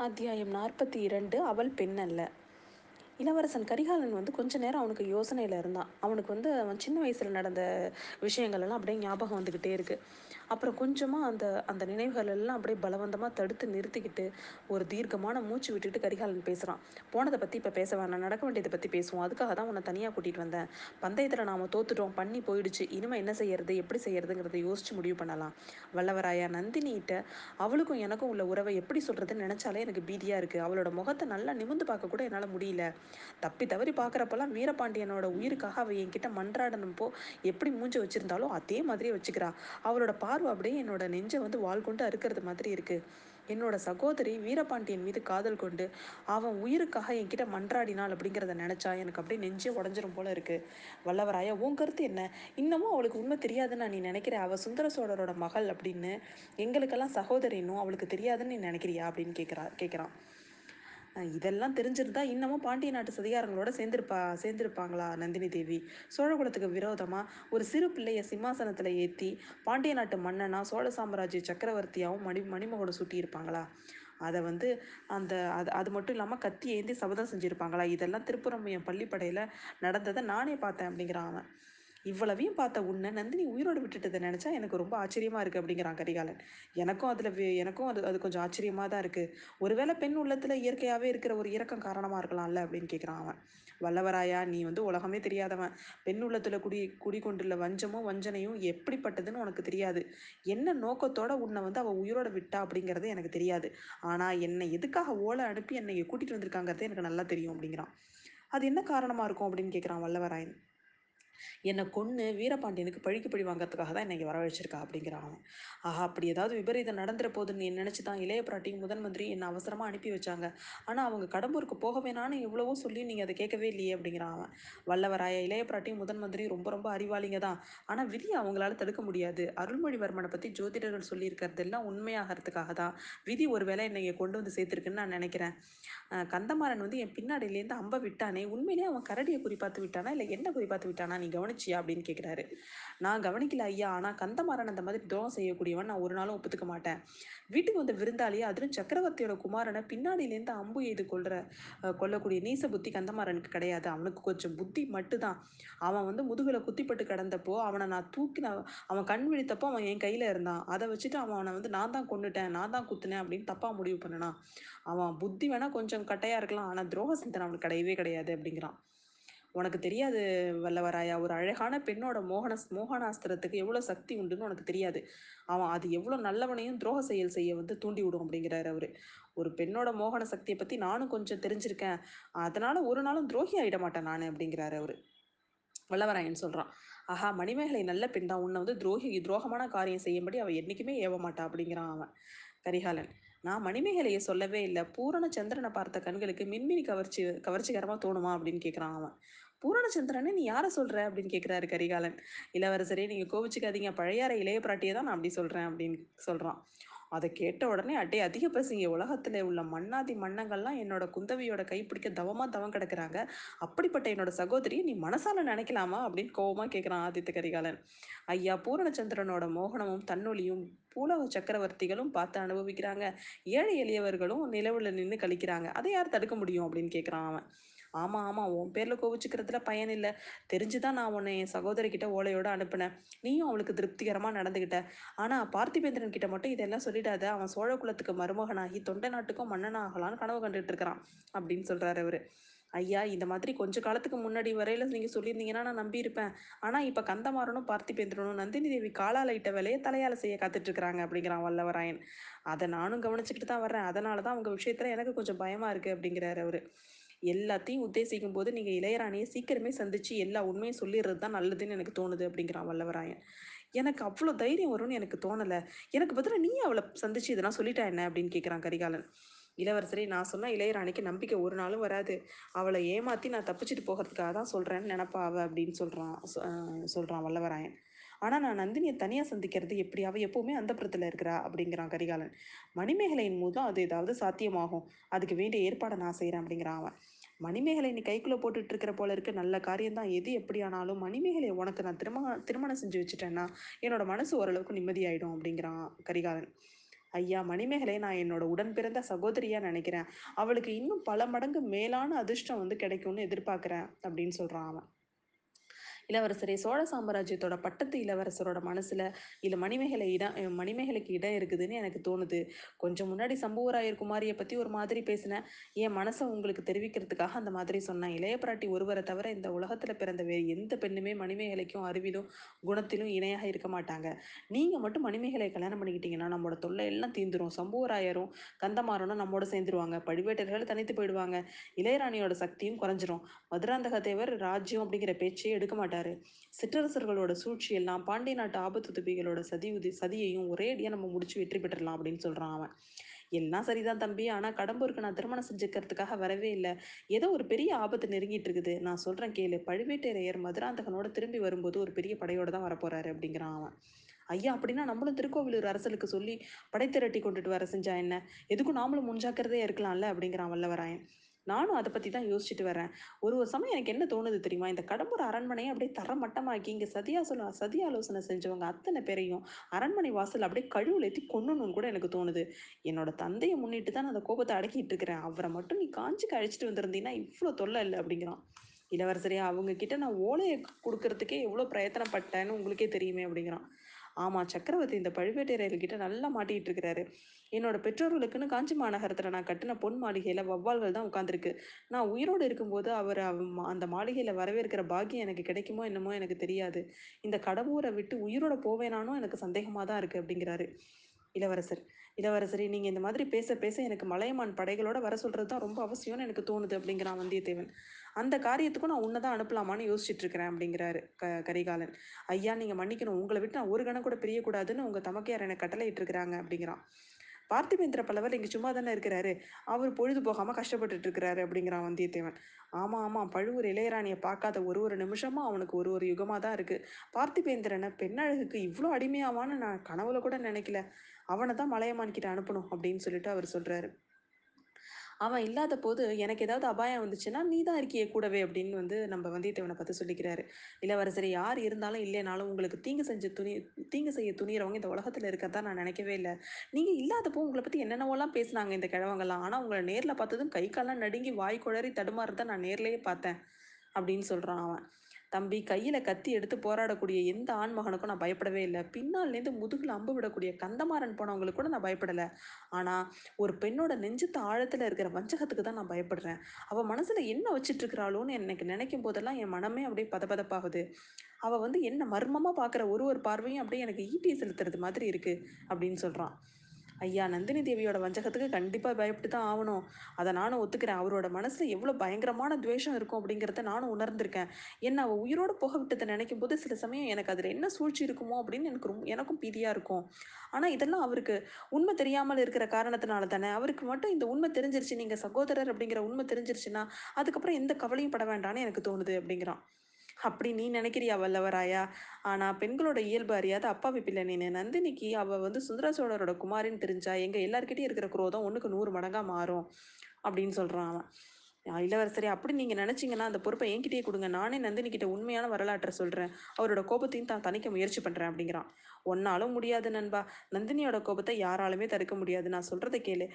அத்தியாயம் நாற்பத்தி இரண்டு அவள் பெண் அல்ல இளவரசன் கரிகாலன் வந்து கொஞ்ச நேரம் அவனுக்கு யோசனையில் இருந்தான். அவனுக்கு வந்து அவன் சின்ன வயசில் நடந்த விஷயங்கள் எல்லாம் அப்படியே ஞாபகம் வந்துக்கிட்டே இருக்குது அப்புறம் கொஞ்சமாக அந்த அந்த நினைவுகள் எல்லாம் அப்படியே பலவந்தமாக தடுத்து நிறுத்திக்கிட்டு ஒரு தீர்க்கமான மூச்சு விட்டுட்டு கரிகாலன் பேசுகிறான் போனதை பற்றி இப்போ பேச வேணாம். நடக்க வேண்டியதை பற்றி பேசுவோம். அதுக்காக தான் உன்னை தனியாக கூட்டிகிட்டு வந்தேன். பந்தயத்தில் நாம் தோத்துட்டோம். பண்ணி போயிடுச்சு. இனிமேல் என்ன செய்யறது? எப்படி செய்யறதுங்கிறத யோசிச்சு முடிவு பண்ணலாம். வல்லவராயா நந்தினிகிட்ட அவளுக்கும் எனக்கும் உள்ள உறவை எப்படி சொல்கிறதுன்னு நினச்சாலே எனக்கு பீதியாக இருக்குது அவளோட முகத்தை நல்லா நிமிந்து பார்க்க கூட என்னால் முடியல. தப்பி தவறி பார்க்குறப்பெல்லாம் வீரபாண்டியனோட உயிருக்காக அவள் என்கிட்ட மன்றாடனப்போ எப்படி மூஞ்சி வச்சுருந்தாலோ அதே மாதிரியே வச்சுக்கிறா. அவளோட பார்வை அப்படியே என்னோட நெஞ்சை வந்து வாழ்கொண்டு அறுக்கிறது மாதிரி இருக்குது என்னோட சகோதரி வீரபாண்டியன் மீது காதல் கொண்டு அவன் உயிருக்காக என்கிட்ட மன்றாடினாள் அப்படிங்கிறத நினச்சா எனக்கு அப்படியே நெஞ்சே உடஞ்சிரும் போல இருக்குது வல்லவராயா உன் கருத்து என்ன? இன்னமும் அவளுக்கு உண்மை தெரியாதுன்னு நீ நினைக்கிற அவள் சுந்தர சோழரோட மகள் அப்படின்னு எங்களுக்கெல்லாம் சகோதரின்னும் அவளுக்கு தெரியாதுன்னு நீ நினைக்கிறியா அப்படின்னு கேட்குறா கேட்குறான் இதெல்லாம் தெரிஞ்சிருந்தா இன்னமும் பாண்டிய நாட்டு சதிகாரங்களோட சேர்ந்திருப்பா சேர்ந்திருப்பாங்களா நந்தினி தேவி? சோழகுலத்துக்கு விரோதமாக ஒரு சிறு பிள்ளைய சிம்மாசனத்தில் ஏற்றி பாண்டிய நாட்டு மன்னனா சோழ சாம்ராஜ்ய சக்கரவர்த்தியாகவும் மணி மணிமகுடம் சூட்டியிருப்பாங்களா? அதை வந்து அந்த அது அது மட்டும் இல்லாமல் கத்தி ஏந்தி சபதம் செஞ்சுருப்பாங்களா? இதெல்லாம் திருப்புறம்பையம் பள்ளிப்படையில் நடந்ததை நானே பார்த்தேன் அப்படிங்கிறான் அவன். இவ்வளவையும் பார்த்த உன்னை நந்தினி உயிரோடு விட்டுட்டதை நினச்சா எனக்கு ரொம்ப ஆச்சரியமாக இருக்குது அப்படிங்கிறான் கரிகாலன். எனக்கும் அதில் எனக்கும் அது அது கொஞ்சம் ஆச்சரியமாக தான் இருக்குது ஒருவேளை பெண் உள்ளத்தில் இயற்கையாகவே இருக்கிற ஒரு இறக்கம் காரணமாக இருக்கலாம்ல அப்படின்னு கேட்குறான் அவன். வல்லவராயா நீ வந்து உலகமே தெரியாதவன். பெண் உள்ளத்தில் குடி குடிகொண்டுள்ள வஞ்சமும் வஞ்சனையும் எப்படிப்பட்டதுன்னு உனக்கு தெரியாது. என்ன நோக்கத்தோட உன்னை வந்து அவள் உயிரோட விட்டா அப்படிங்கிறது எனக்கு தெரியாது. ஆனால் என்னை எதுக்காக ஓலை அனுப்பி என்னை கூட்டிகிட்டு வந்திருக்காங்கிறது எனக்கு நல்லா தெரியும் அப்படிங்கிறான். அது என்ன காரணமாக இருக்கும் அப்படின்னு கேட்குறான் வல்லவராயன். என்னை கொன்று வீரபாண்டியனுக்கு பழிக்கு பழி வாங்கிறதுக்காக தான் என்னை வரவழைச்சிருக்கா அப்படிங்கிறான் அவன். ஆஹா அப்படி ஏதாவது விபரீதம் நடந்துற போதுன்னு நினச்சி தான் இளைய பிராட்டியும் முதன் மந்திரி என்னை அவசரமாக அனுப்பி வச்சாங்க. ஆனால் அவங்க கடம்பூருக்கு போக வேணான்னு எவ்வளவோ சொல்லி நீங்கள் அதை கேட்கவே இல்லையே அப்படிங்கிறான் அவன். வல்லவராய இளைய பிராட்டியும் முதன் மந்திரி ரொம்ப ரொம்ப அறிவாளிங்க தான். ஆனால் விதியை அவங்களால தடுக்க முடியாது. அருள்மொழிவர்மனை பற்றி ஜோதிடர்கள் சொல்லியிருக்கிறதெல்லாம் உண்மையாகிறதுக்காக தான் விதி ஒரு வேலை என்னை கொண்டு வந்து சேர்த்துருக்குன்னு நான் நினைக்கிறேன். கந்தமாறன் வந்து என் பின்னாடியிலேருந்து அம்பை விட்டானே உண்மையிலேயே அவன் கரடியை குறிப்பாத்து விட்டானா இல்லை என்ன குறிப்பாத்து விட்டானா நீ கவனிச்சியா அப்படின்னு கேட்குறாரு நான் கவனிக்கல ஐயா. ஆனால் கந்தமாறன் அந்த மாதிரி துரோகம் செய்யக்கூடியவன் நான் ஒரு நாளும் ஒப்புத்துக்க மாட்டேன். வீட்டுக்கு வந்த விருந்தாளியே அதிலும் சக்கரவர்த்தியோட குமாரனை பின்னாடியிலேருந்து அம்பு எய்து கொள்ற கொல்லக்கூடிய நீச புத்தி கந்தமாறனுக்கு கிடையாது. அவனுக்கு கொஞ்சம் புத்தி மட்டும்தான். அவன் வந்து முதுகில் குத்திப்பட்டு கிடந்தப்போ அவனை நான் தூக்கி அவன் கண் விழித்தப்போ அவன் என் கையில் இருந்தான். அதை வச்சுட்டு அவன் அவனை வந்து நான் தான் கொண்டுட்டேன் நான் தான் குத்துனேன் அப்படின்னு தப்பாக முடிவு பண்ணனா அவன் புத்தி வேணால் கொஞ்சம் கட்டையாக இருக்கலாம். ஆனால் துரோக சிந்தனை அவனுக்கு கிடையவே கிடையாது அப்படிங்கிறான். உனக்கு தெரியாது வல்லவராயா. ஒரு அழகான பெண்ணோட மோகன மோகனாஸ்திரத்துக்கு எவ்வளோ சக்தி உண்டுன்னு உனக்கு தெரியாது. அவன் அது எவ்வளோ நல்லவனையும் துரோக செயல் செய்ய வந்து தூண்டி விடும் அப்படிங்கிறாரு அவர். ஒரு பெண்ணோட மோகன சக்தியை பற்றி நானும் கொஞ்சம் தெரிஞ்சிருக்கேன். அதனால் ஒரு நாளும் துரோகி ஆகிட மாட்டேன் நான் அப்படிங்கிறாரு அவர். வல்லவராயன் சொல்கிறான் ஆஹா மணிமேகலை நல்ல பெண் தான் உன்னை வந்து துரோகி துரோகமான காரியம் செய்யும்படி அவள் என்றைக்குமே ஏவ மாட்டா. அப்படிங்கிறான் அவன். கரிகாலன் நான் மணிமேகலையை சொல்லவே இல்லை. பூரண சந்திரனை பார்த்த கண்களுக்கு மின்மினி கவர்ச்சி கவர்ச்சிகரமாக தோணுமா அப்படின்னு கேட்குறான் அவன். பூரணச்சந்திரனே நீ யாரை சொல்கிற அப்படின்னு கேட்குறாரு கரிகாலன். இளவரசரே நீங்கள் கோவிச்சுக்காதீங்க. பழையாற இளைய பிராட்டியை தான் நான் அப்படி சொல்கிறேன் அப்படின்னு சொல்கிறான் அதை கேட்ட உடனே அட்டே அதிக பசிங்க. உலகத்தில் உள்ள மன்னாதி மன்னங்கள்லாம் என்னோட குந்தவியோட கைப்பிடிக்க தவமாக தவம் கிடக்குறாங்க. அப்படிப்பட்ட என்னோட சகோதரியை நீ மனசால நினைக்கலாமா அப்படின்னு கோபமாக கேட்குறான் ஆதித்த கரிகாலன். ஐயா பூரணச்சந்திரனோட மோகனமும் தன்னொலியும் பூலக சக்கரவர்த்திகளும் பார்த்து அனுபவிக்கிறாங்க. ஏழை எளியவர்களும் நிலவுல நின்று கழிக்கிறாங்க. அதை யார் தடுக்க முடியும் அப்படின்னு கேட்குறான் அவன். ஆமாம் ஆமாம் உன் பேரில் கோவிச்சுக்கிறதுல பயன் இல்லை. தெரிஞ்சு தான் நான் உன்னை என் சகோதரிக்கிட்ட ஓலையோடு அனுப்பினேன். நீயும் அவளுக்கு திருப்திகரமாக நடந்துக்கிட்ட ஆனால் பார்த்திபேந்திரன் கிட்ட மட்டும் இதெல்லாம் சொல்லிடாத. அவன் சோழ குலத்துக்கு மருமகனாகி தொண்டை நாட்டுக்கும் மன்னனாகலான்னு கனவு கண்டுட்டு இருக்கிறான் அப்படின்னு சொல்கிறாரு அவர். ஐயா இந்த மாதிரி கொஞ்ச காலத்துக்கு முன்னாடி வரையில் நீங்கள் சொல்லியிருந்தீங்கன்னா நான் நம்பியிருப்பேன். ஆனால் இப்போ கந்தமாறனும் பார்த்திபேந்திரனும் நந்தினி தேவி காலால் இட்ட வேலையை தலையால் செய்ய காத்துட்ருக்குறாங்க அப்படிங்கிறான் வல்லவராயன். அதை நானும் கவனிச்சுக்கிட்டு தான் வர்றேன். அதனால தான் அவங்க விஷயத்தில் எனக்கு கொஞ்சம் பயமாக இருக்குது அப்படிங்கிறாரு அவர். எல்லாத்தையும் உத்தேசிக்கும் போது நீங்கள் இளையராணியை சீக்கிரமே சந்தித்து எல்லா உண்மையும் சொல்லிடுறது தான் நல்லதுன்னு எனக்கு தோணுது அப்படிங்கிறான் வல்லவராயன். எனக்கு அவ்வளோ தைரியம் வரும்னு எனக்கு தோணலை. எனக்கு பதிலாக நீ அவளை சந்திச்சு இதெல்லாம் சொல்லிட்டா என்ன அப்படின்னு கேட்குறான் கரிகாலன். இளவரசரை நான் சொன்னால் இளையராணிக்கு நம்பிக்கை ஒரு நாளும் வராது. அவளை ஏமாற்றி நான் தப்பிச்சிட்டு போகிறதுக்காக தான் சொல்கிறேன்னு நினப்பா அவ அப்படின்னு சொல்கிறான் சொல்கிறான் வல்லவராயன். ஆனால் நான் நந்தினியை தனியாக சந்திக்கிறது எப்படி? அவள் எப்போவுமே அந்த புறத்தில் இருக்கிறா அப்படிங்கிறான் கரிகாலன். மணிமேகலையின் மூலம் அது ஏதாவது சாத்தியமாகும். அதுக்கு வேண்டிய ஏற்பாடை நான் செய்கிறேன் அப்படிங்கிறான் அவன். மணிமேகலை நீ கைக்குள்ளே போட்டுட்டு இருக்கிற போல இருக்க. நல்ல காரியம் தான். எது எப்படி ஆனாலும் மணிமேகலை உனக்கு நான் திருமணம் திருமணம் செஞ்சு வச்சுட்டேன்னா என்னோட மனசு ஓரளவுக்கு நிம்மதியாயிடும் அப்படிங்கிறான் கரிகாலன். ஐயா மணிமேகலை நான் என்னோட உடன் பிறந்த சகோதரியா நினைக்கிறேன். அவளுக்கு இன்னும் பல மடங்கு மேலான அதிர்ஷ்டம் வந்து கிடைக்கும்னு எதிர்பார்க்குறேன் அப்படின்னு சொல்கிறான் அவன். இளவரசரே சோழ சாம்ராஜ்யத்தோட பட்டத்து இளவரசரோட மனசில் இல்லை மணிமேகலை இடம் மணிமேகலைக்கு இடம் இருக்குதுன்னு எனக்கு தோணுது. கொஞ்சம் முன்னாடி சம்புவராயர் குமாரியை பற்றி ஒரு மாதிரி பேசினேன். என் மனசை உங்களுக்கு தெரிவிக்கிறதுக்காக அந்த மாதிரி சொன்னேன். இளைய பிராட்டி ஒருவரை தவிர இந்த உலகத்தில் பிறந்த வேறு எந்த பெண்ணுமே மணிமேகலைக்கும் அறிவிலும் குணத்திலும் இணையாக இருக்க மாட்டாங்க. நீங்கள் மட்டும் மணிமேகலை கல்யாணம் பண்ணிக்கிட்டீங்கன்னா நம்மளோட தொல்லை எல்லாம் தீந்துரும். சம்புவராயரும் கந்தமாறனும் நம்மோட சேர்ந்துருவாங்க. பழுவேட்டர்கள் தனித்து போயிடுவாங்க. இளையராணியோட சக்தியும் குறைஞ்சிரும். மதுராந்தக தேவர் ராஜ்யம் அப்படிங்கிற பேச்சே எடுக்க மாட்டார். சொல்லிட்டாரு சிற்றரசர்களோட சூழ்ச்சி எல்லாம் பாண்டிய நாட்டு ஆபத்து துப்பிகளோட சதி உதி சதியையும் ஒரே அடியாக நம்ம முடிச்சு வெற்றி பெற்றலாம் அப்படின்னு சொல்கிறான் அவன். எல்லாம் சரிதான் தம்பி. ஆனால் கடம்பூருக்கு நான் திருமணம் செஞ்சுக்கிறதுக்காக வரவே இல்லை. ஏதோ ஒரு பெரிய ஆபத்து நெருங்கிட்டு இருக்குது. நான் சொல்கிறேன் கேளு. பழுவேட்டரையர் மதுராந்தகனோட திரும்பி வரும்போது ஒரு பெரிய படையோட தான் வரப்போறாரு அப்படிங்கிறான் அவன். ஐயா அப்படின்னா நம்மளும் திருக்கோவிலூர் அரசலுக்கு சொல்லி படை திரட்டி கொண்டுட்டு வர செஞ்சா என்ன? எதுக்கும் நாமளும் முன்ஜாக்கிரதையா இருக்கலாம்ல அப்படிங்கிறான் வல்லவராயன். நானும் அதை பற்றி தான் யோசிச்சுட்டு வரேன் ஒரு ஒரு சமயம் எனக்கு என்ன தோணுது தெரியுமா? இந்த கடம்பூர் அரண்மனையை அப்படியே தரமட்டமாக்கி இங்கே சதியா சொல்ல சதி ஆலோசனை செஞ்சவங்க அத்தனை பேரையும் அரண்மனை வாசல் அப்படியே கழுவில் ஏற்றி கொண்டணும்னு கூட எனக்கு தோணுது. என்னோட தந்தையை முன்னிட்டு தான் நான் அந்த கோபத்தை அடக்கிட்டு இருக்கிறேன். அவரை மட்டும் நீ காஞ்சிக்கு அழைச்சிட்டு வந்திருந்தீங்கன்னா இவ்வளோ தொல்லை இல்லை அப்படிங்கிறான். இளவரசரே அவங்க கிட்ட நான் ஓலையை கொடுக்கறதுக்கே எவ்வளோ பிரயத்தனப்பட்டேன்னு உங்களுக்கே தெரியுமே அப்படிங்கிறான். ஆமாம் சக்கரவர்த்தி இந்த பழுவேட்டரையர்கிட்ட நல்லா மாட்டிகிட்டு இருக்கிறாரு என்னோட பெற்றோர்களுக்குன்னு காஞ்சி மாநகரத்தில் நான் கட்டின பொன் மாளிகையில் வவ்வால்கள் தான் உட்காந்துருக்கு நான் உயிரோடு இருக்கும்போது அவர் அந்த மாளிகையில் வரவேற்கிற பாக்கியம் எனக்கு கிடைக்குமோ என்னமோ எனக்கு தெரியாது. இந்த கடவுரை விட்டு உயிரோட போவேனானோ எனக்கு சந்தேகமாக தான் இருக்குது அப்படிங்கிறாரு. இளவரசர் இளவரசரி நீங்கள் இந்த மாதிரி பேச பேச எனக்கு மலையமான் படைகளோட வர சொல்கிறது தான் ரொம்ப அவசியம்னு எனக்கு தோணுது அப்படிங்கிறான் வந்தியத்தேவன். அந்த காரியத்துக்கும் நான் உன்னை தான் அனுப்பலாமான்னு யோசிச்சுட்டு இருக்கிறேன் அப்படிங்கிறாரு க கரிகாலன். ஐயா நீங்கள் மன்னிக்கணும். உங்களை விட்டு நான் ஒரு கணம் கூட பிரியக்கூடாதுன்னு உங்கள் தமக்கையார் எனக்கு கட்டளை இருக்கிறாங்க அப்படிங்கிறான். பார்த்திபேந்திர பல்லவர் இங்கே சும்மா தானே இருக்கிறாரு. அவர் பொழுது போகாமல் கஷ்டப்பட்டுட்டு இருக்கிறாரு அப்படிங்கிறான் வந்தியத்தேவன். ஆமாம் ஆமாம் பழுவூர் இளையராணியை பார்க்காத ஒரு ஒரு நிமிஷமும் அவனுக்கு ஒரு ஒரு யுகமாக தான் இருக்குது பார்த்திபேந்திரனை பெண்ணழகுக்கு இவ்வளோ அடிமையாவான்னு நான் கனவுல கூட நினைக்கல. அவனை தான் மலையமான்கிட்ட அனுப்பணும் அப்படின்னு சொல்லிட்டு அவர் சொல்கிறாரு அவன் இல்லாத போது எனக்கு ஏதாவது அபாயம் வந்துச்சுன்னா நீ தான் இருக்கியே கூடவே அப்படின்னு வந்து நம்ம வந்தியத்தேவனை பார்த்து சொல்லிக்கிறாரு. இளவரசர் யார் இருந்தாலும் இல்லைனாலும் உங்களுக்கு தீங்கு செஞ்ச துணி தீங்கு செய்ய துணிகிறவங்க இந்த உலகத்தில் இருக்கிறதா நான் நினைக்கவே இல்லை. நீங்கள் இல்லாதப்போ உங்களை பற்றி என்னென்னவோலாம் பேசினாங்க இந்த கிழவங்கெல்லாம் ஆனால் உங்களை நேரில் பார்த்ததும் கை காலெல்லாம் நடுங்கி வாய் குழறி தடுமாறுறத நான் நேர்லேயே பார்த்தேன் அப்படின்னு சொல்கிறான் அவன். தம்பி கையில் கத்தி எடுத்து போராடக்கூடிய எந்த ஆண்மகனுக்கும் நான் பயப்படவே இல்லை. பின்னால்லேருந்து முதுகில் அம்பு விடக்கூடிய கந்தமாறன் போனவங்களுக்கு கூட நான் பயப்படலை. ஆனால் ஒரு பெண்ணோட நெஞ்சத்து ஆழத்தில் இருக்கிற வஞ்சகத்துக்கு தான் நான் பயப்படுறேன். அவள் மனசில் என்ன வச்சுட்டு இருக்கிறாளோன்னு எனக்கு நினைக்கும் போதெல்லாம் என் மனமே அப்படியே பதப்பதப்பாகுது அவள் வந்து என்ன மர்மமாக பார்க்குற ஒரு ஒரு பார்வையும் அப்படியே எனக்கு ஈட்டி செலுத்துறது மாதிரி இருக்குது அப்படின்னு சொல்கிறான் ஐயா நந்தினி தேவியோட வஞ்சகத்துக்கு கண்டிப்பாக பயப்பட்டு தான் ஆகணும். அதை நானும் ஒத்துக்கிறேன். அவரோட மனசில் எவ்வளோ பயங்கரமான துவேஷம் இருக்கும் அப்படிங்கிறத நானும் உணர்ந்திருக்கேன். என்ன அவள் உயிரோடு போக விட்டதை நினைக்கும் போது சில சமயம் எனக்கு அதில் என்ன சூழ்ச்சி இருக்குமோ அப்படின்னு எனக்கு ரொம்ப எனக்கும் பீதியாக இருக்கும். ஆனால் இதெல்லாம் அவருக்கு உண்மை தெரியாமல் இருக்கிற காரணத்தினால தானே. அவருக்கு மட்டும் இந்த உண்மை தெரிஞ்சிருச்சு நீங்கள் சகோதரர் அப்படிங்கிற உண்மை தெரிஞ்சிருச்சுன்னா அதுக்கப்புறம் எந்த கவலையும் பட வேண்டாம்னு எனக்கு தோணுது அப்படிங்கிறான். அப்படி நீ நினைக்கிறியா வல்லவராயா? ஆனால் பெண்களோட இயல்பு அறியாத அப்பாவி பிள்ளை நீ நந்தினிக்கு அவள் வந்து சுந்தர சோழரோட குமாரின்னு தெரிஞ்சா எங்கள் எல்லாருக்கிட்டையும் இருக்கிற குரோதம் ஒன்றுக்கு நூறு மடங்காக மாறும் அப்படின்னு சொல்கிறான் அவன். இளவரசரே அப்படி நீங்கள் நினச்சிங்கன்னா அந்த பொறுப்பை என்கிட்டயே கொடுங்க. நானே நந்தினி கிட்ட உண்மையான வரலாற்றை சொல்கிறேன் அவரோட கோபத்தையும் தான் தணிக்க முயற்சி பண்ணுறேன் அப்படிங்கிறான். ஒன்னாலும் முடியாது நண்பா. நந்தினியோட கோபத்தை யாராலுமே தடுக்க முடியாது. நான் சொல்கிறத கேளு.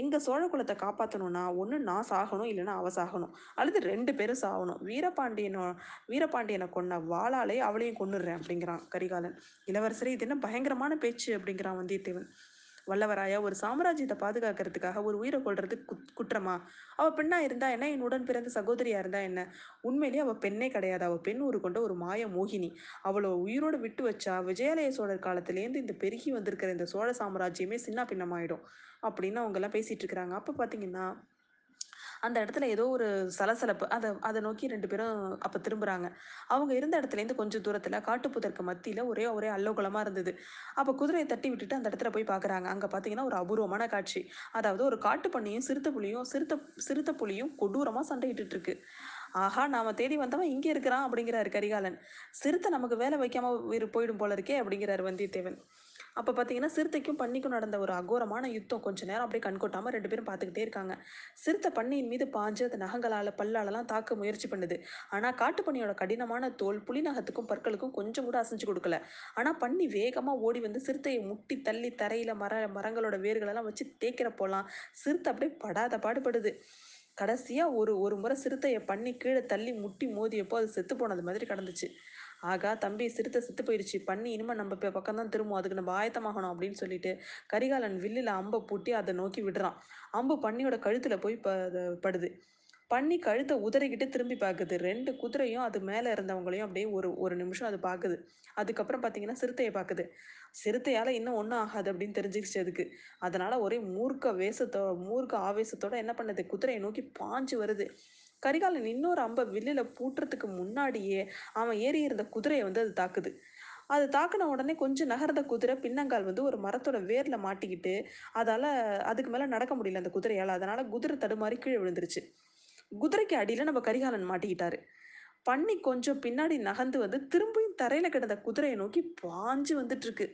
எங்கள் சோழ குலத்தை காப்பாற்றணும்னா ஒன்று நான் சாகணும் இல்லைன்னா அவ சாகணும். அல்லது ரெண்டு பேரும் சாகணும். வீரபாண்டியனோ வீரபாண்டியனை கொன்ன வாளாலே அவளையும் கொண்டுடுறேன் அப்படிங்கிறான் கரிகாலன். இளவரசரே இது என்ன பயங்கரமான பேச்சு அப்படிங்கிறான் வந்தியத்தேவன். வல்லவராயா ஒரு சாம்ராஜ்யத்தை பாதுகாக்கிறதுக்காக ஒரு உயிரை கொள்றது குற்றமா? அவ பெண்ணா இருந்தா என்ன? என் உடன் பிறந்த சகோதரியா இருந்தா என்ன? உண்மையிலேயே அவ பெண்ணே கிடையாது. அவ பெண் ஒரு கொண்ட ஒரு மாய மோகினி. அவளை உயிரோடு விட்டு வச்சா விஜயாலய சோழர் காலத்திலேருந்து இந்த பெருகி வந்திருக்கிற இந்த சோழ சாம்ராஜ்யமே சின்ன பின்னமாயிடும். அப்படின்னு அவங்க எல்லாம் பேசிட்டு இருக்கிறாங்க. அப்ப பாத்தீங்கன்னா அந்த இடத்துல ஏதோ ஒரு சலசலப்பு. அதை அதை நோக்கி ரெண்டு பேரும் அப்போ திரும்புகிறாங்க அவங்க இருந்த இடத்துலேருந்து கொஞ்சம் தூரத்தில் காட்டுப்புதற்கு மத்தியில் ஒரே ஒரே அல்லோகலமாக இருந்தது. அப்போ குதிரையை தட்டி விட்டுட்டு அந்த இடத்துல போய் பார்க்குறாங்க அங்கே பார்த்தீங்கன்னா ஒரு அபூர்வமான காட்சி. அதாவது ஒரு காட்டு பண்ணியும் சிறுத்த புலியும் சிறுத்த சிறுத்த புலியும் கொடூரமாக சண்டையிட்டு இருக்கு. ஆஹா நாம தேடி வந்தவன் இங்கே இருக்கிறான் அப்படிங்கிறாரு கரிகாலன். சிறுத்தை நமக்கு வேலை வைக்காம போயிடும் போல இருக்கே அப்படிங்கிறாரு வந்தியத்தேவன். அப்போ பார்த்தீங்கன்னா சிறுத்தைக்கும் பன்னிக்கும் நடந்த ஒரு அகோரமான யுத்தம். கொஞ்ச நேரம் அப்படியே கண்கொட்டாமல் ரெண்டு பேரும் பார்த்துக்கிட்டே இருக்காங்க. சிறுத்தை பன்னியின் மீது பாஞ்சு அது நகங்களால் பல்லாலெல்லாம் தாக்க முயற்சி பண்ணுது. ஆனால் காட்டுப்பன்னியோட கடினமான தோல் புலிநகத்துக்கும் பற்களுக்கும் கொஞ்சம் கூட அசைஞ்சு கொடுக்கல. ஆனால் பன்னி வேகமாக ஓடி வந்து சிறுத்தையை முட்டி தள்ளி தரையில் மர மரங்களோட வேர்களெல்லாம் வச்சு தேய்க்கிறப்போலாம் சிறுத்தை அப்படியே படாத பாடுபடுது. கடைசியாக ஒரு ஒரு முறை சிறுத்தையை பண்ணி கீழே தள்ளி முட்டி மோதியப்போ அது செத்து போனது மாதிரி கிடந்துச்சு. ஆகா தம்பி சிறுத்தை செத்து போயிடுச்சு. பண்ணி இனிமேல் நம்ம இப்போ பக்கம் தான் திரும்பும் அதுக்கு நம்ம ஆயத்தமாகணும் அப்படின்னு சொல்லிட்டு கரிகாலன் வில்லில் அம்பை பூட்டி அதை நோக்கி விடுறான். அம்பு பண்ணியோட கழுத்தில் போய் ப படுது. பண்ணி கழுத்தை உதறிக்கிட்டு திரும்பி பார்க்குது ரெண்டு குதிரையும் அது மேலே இருந்தவங்களையும் அப்படியே ஒரு ஒரு நிமிஷம் அது பார்க்குது அதுக்கப்புறம் பார்த்தீங்கன்னா சிறுத்தையை பார்க்குது சிறுத்தையால் இன்னும் ஒன்றும் ஆகாது அப்படின்னு தெரிஞ்சுக்கிச்சு அதுக்கு. அதனால் ஒரே மூர்க்க வேசத்தோ மூர்க்க ஆவேசத்தோட என்ன பண்ணுது? குதிரையை நோக்கி பாஞ்சு வருது. கரிகாலன் இன்னொரு அம்பை வில்லில் பூட்டுறதுக்கு முன்னாடியே அவன் ஏறி இருந்த குதிரையை வந்து அது தாக்குது. அது தாக்கின உடனே கொஞ்சம் நகர்ந்த குதிரை பின்னங்கால் வந்து ஒரு மரத்தோட வேரில் மாட்டிக்கிட்டு அதால் அதுக்கு மேலே நடக்க முடியல அந்த குதிரையால். அதனால் குதிரை தடுமாறி கீழே விழுந்துருச்சு. குதிரைக்கு அடியில் நம்ம கரிகாலன் மாட்டிக்கிட்டாரு. பண்ணி கொஞ்சம் பின்னாடி நகர்ந்து வந்து திரும்பியும் தரையில் கிடந்த குதிரையை நோக்கி பாஞ்சு வந்துட்டு இருக்கு